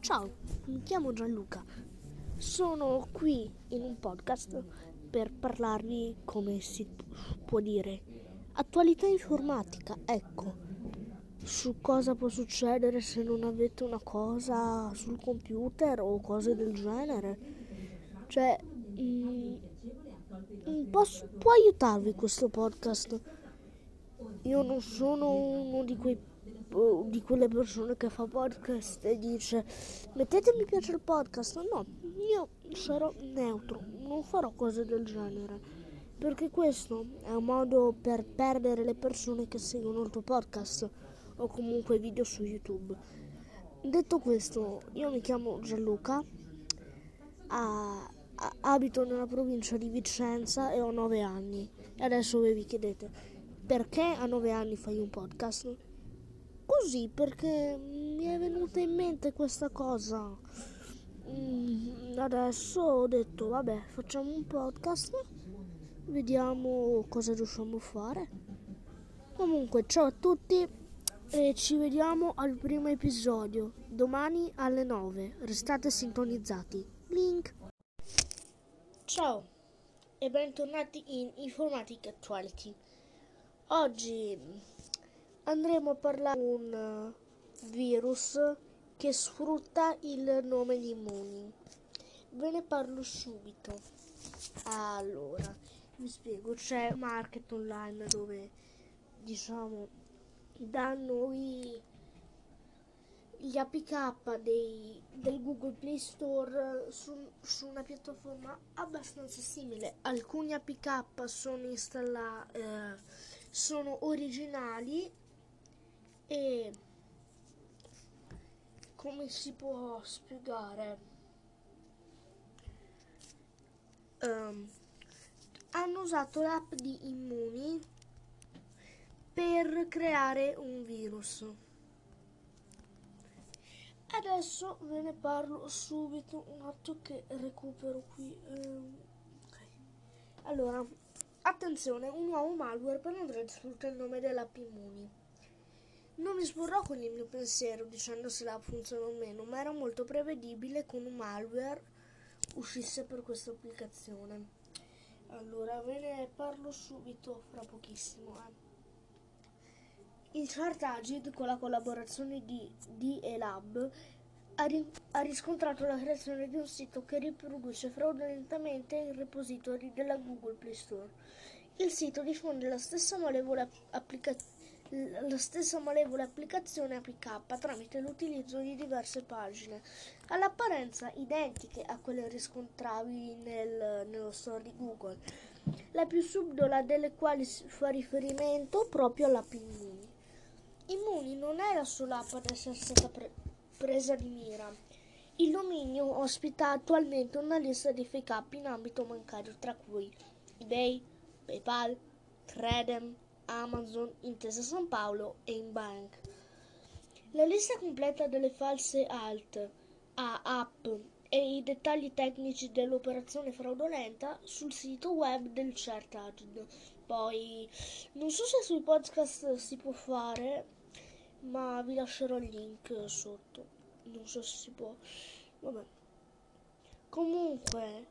Ciao, mi chiamo Gianluca. Sono qui in un podcast per parlarvi, come si può dire, attualità informatica. Ecco, su cosa può succedere se non avete una cosa sul computer o cose del genere. Cioè, mh, mm, posso, può aiutarvi questo podcast? Io non sono uno di quei di quelle persone che fa podcast e dice mettete mi piace il podcast. No io sarò neutro non farò cose del genere perché questo è un modo per perdere le persone che seguono il tuo podcast o comunque video su youtube. Detto questo io mi chiamo Gianluca a, a, abito nella provincia di Vicenza e ho 9 anni. E adesso voi vi chiedete perché a 9 anni fai un podcast così perché mi è venuta in mente questa cosa. Mm, adesso ho detto, vabbè, facciamo un podcast, vediamo cosa riusciamo a fare. Comunque, ciao a tutti e ci vediamo al primo episodio, domani alle 9. Restate sintonizzati. Link. Ciao e bentornati in Informatic Actuality. Oggi andremo a parlare di un eh, virus che sfrutta il nome di Immuni. Ve ne parlo subito. Allora, vi spiego, c'è market online dove diciamo danno i, gli APK dei, del Google Play Store su, su, una piattaforma abbastanza simile. Alcuni APK sono installati, eh, sono originali e come si può spiegare? Um, hanno usato l'app di Immuni per creare un virus. Adesso ve ne parlo subito un attimo che recupero qui um, okay. allora attenzione un nuovo malware per Android sfrutta il nome dell'app Immuni non mi sborrò con il mio pensiero dicendo se la funziona o meno, ma era molto prevedibile che un malware uscisse per questa applicazione. Allora ve ne parlo subito fra pochissimo. Eh. Il Chartagid con la collaborazione di DE-Lab ha, ri- ha riscontrato la creazione di un sito che riproduce fraudolentemente i repository della Google Play Store. Il sito diffonde la stessa malevole applicazione la stessa malevole applicazione APK tramite l'utilizzo di diverse pagine, all'apparenza identiche a quelle riscontrabili nel, nello store di Google, la più subdola delle quali fa riferimento proprio all'app Immuni. Immuni non è la sola app ad essere stata pre- presa di mira. Il dominio ospita attualmente una lista di fake app in ambito bancario, tra cui eBay, PayPal, Credem, Amazon, Intesa San Paolo e Inbank. La lista completa delle false alt a app e i dettagli tecnici dell'operazione fraudolenta sul sito web del CERTAGD. Poi non so se sui podcast si può fare, ma vi lascerò il link sotto. Non so se si può. Vabbè. Comunque,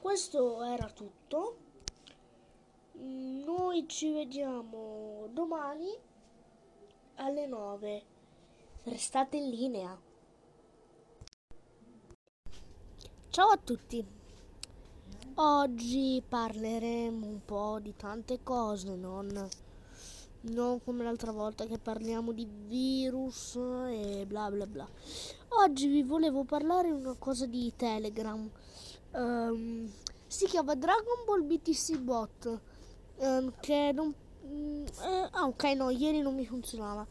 questo era tutto. Noi ci vediamo domani alle 9. Restate in linea. Ciao a tutti. Oggi parleremo un po' di tante cose, non, non come l'altra volta che parliamo di virus e bla bla bla. Oggi vi volevo parlare una cosa di Telegram. Um, si chiama Dragon Ball BTC Bot um, che non... Mm, ah ok no, ieri non mi funzionava.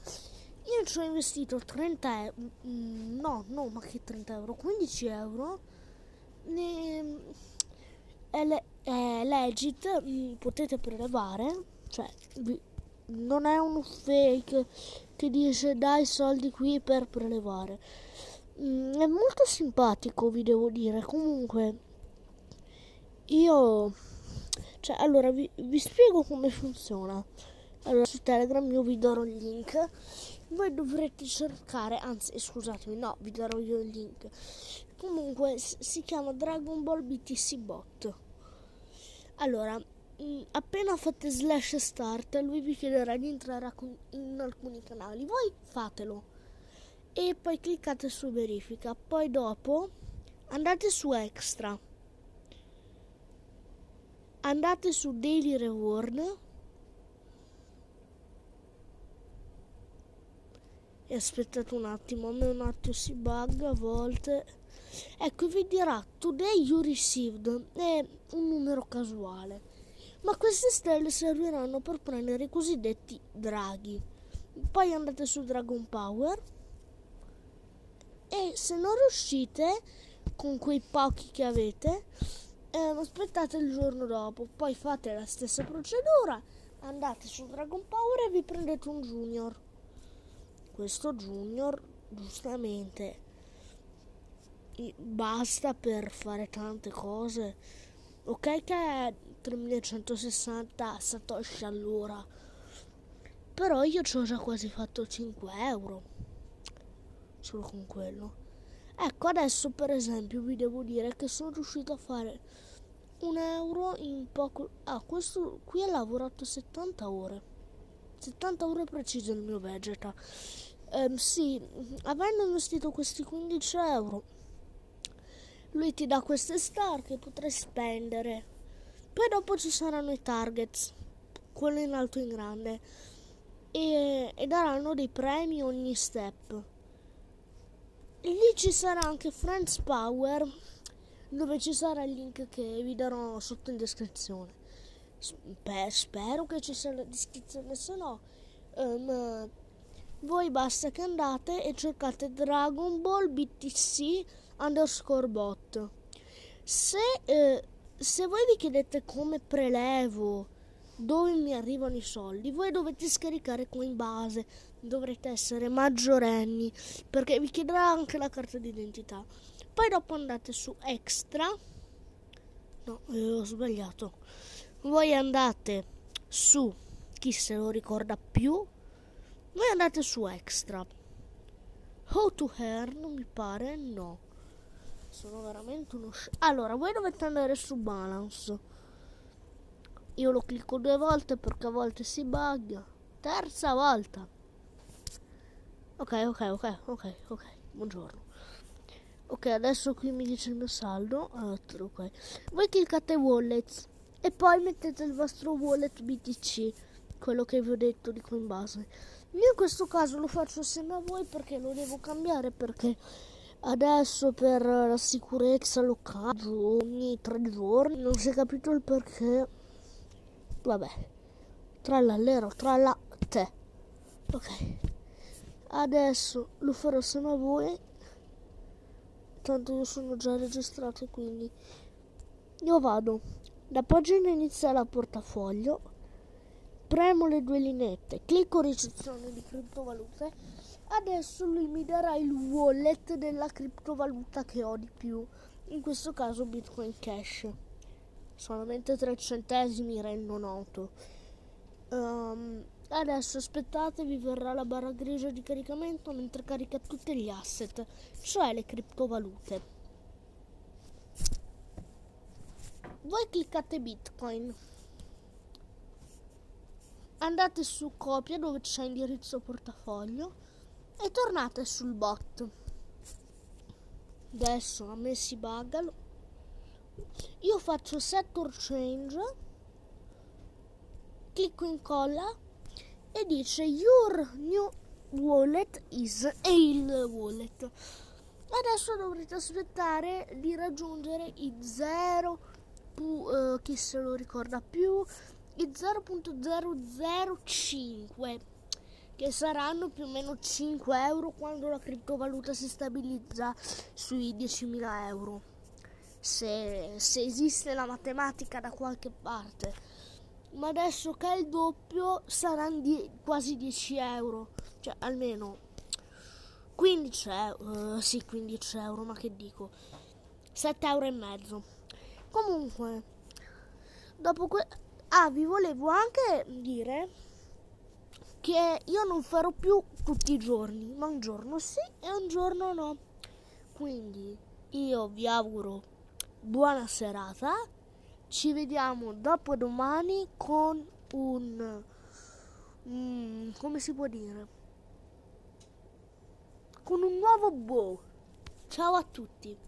Io ci ho investito 30 euro, mm, no, no, ma che 30 euro, 15 euro. Ne, è, le, è legit, mm, potete prelevare, cioè vi, non è un fake che dice dai soldi qui per prelevare. Mm, è molto simpatico, vi devo dire. Comunque, io cioè, allora vi, vi spiego come funziona. Allora, su Telegram io vi darò il link voi dovrete cercare, anzi scusatemi, no, vi darò io il link. Comunque si chiama Dragon Ball BTC Bot. Allora, mm, appena fate slash start, lui vi chiederà di entrare in alcuni canali. Voi fatelo e poi cliccate su verifica. Poi dopo andate su extra. Andate su daily reward e aspettate un attimo, a me un attimo si bugga a volte. Ecco, vi dirà today you received è un numero casuale, ma queste stelle serviranno per prendere i cosiddetti draghi. Poi andate su Dragon Power e se non riuscite con quei pochi che avete, eh, aspettate il giorno dopo, poi fate la stessa procedura, andate su Dragon Power e vi prendete un junior. Questo junior giustamente basta per fare tante cose ok che è 3160 satoshi all'ora però io ci ho già quasi fatto 5 euro solo con quello. Ecco adesso per esempio vi devo dire che sono riuscito a fare un euro in poco ah questo qui ha lavorato 70 ore 70 ore precise il mio Vegeta Um, sì, avendo investito questi 15 euro, lui ti dà queste star che potrai spendere. Poi dopo ci saranno i targets, quello in alto e in grande, e, e daranno dei premi ogni step. E lì ci sarà anche Friends Power, dove ci sarà il link che vi darò sotto in descrizione. Sp- spero che ci sia la descrizione, se no... Um, voi basta che andate e cercate Dragon Ball BTC underscore bot. Se, eh, se voi vi chiedete come prelevo, dove mi arrivano i soldi, voi dovete scaricare Coinbase, dovrete essere maggiorenni, perché vi chiederà anche la carta d'identità. Poi dopo andate su Extra. No, eh, ho sbagliato. Voi andate su chi se lo ricorda più voi andate su Extra. How to non mi pare, no. Sono veramente uno... Sh- allora, voi dovete andare su Balance. Io lo clicco due volte perché a volte si bugga. Terza volta. Ok, ok, ok, ok, ok. Buongiorno. Ok, adesso qui mi dice il mio saldo. Allora, ok. Voi cliccate Wallet e poi mettete il vostro wallet BTC, quello che vi ho detto di Coinbase. Io in questo caso lo faccio assieme a voi perché lo devo cambiare perché adesso per la sicurezza lo cambio ogni tre giorni. Non si è capito il perché. Vabbè. Tra l'allero, tra la te. Ok. Adesso lo farò assieme a voi. Tanto io sono già registrato quindi io vado. La pagina iniziale a portafoglio premo le due lineette, clicco ricezione di criptovalute, adesso lui mi darà il wallet della criptovaluta che ho di più, in questo caso Bitcoin Cash. Solamente 3 centesimi rendo noto. Um, adesso aspettate, vi verrà la barra grigia di caricamento mentre carica tutti gli asset, cioè le criptovalute. Voi cliccate Bitcoin andate su copia dove c'è indirizzo portafoglio e tornate sul bot adesso a me si bugga io faccio set or change clicco incolla e dice your new wallet is e il wallet. Adesso dovrete aspettare di raggiungere i 0 uh, chi se lo ricorda più i 0.005 che saranno più o meno 5 euro quando la criptovaluta si stabilizza sui 10.000 euro. Se, se esiste la matematica da qualche parte ma adesso che è il doppio saranno die- quasi 10 euro cioè almeno 15 euro uh, sì 15 euro ma che dico 7 euro e mezzo comunque dopo que- Ah, vi volevo anche dire che io non farò più tutti i giorni, ma un giorno sì e un giorno no. Quindi io vi auguro buona serata. Ci vediamo dopodomani con un mm, come si può dire? Con un nuovo bow. Ciao a tutti.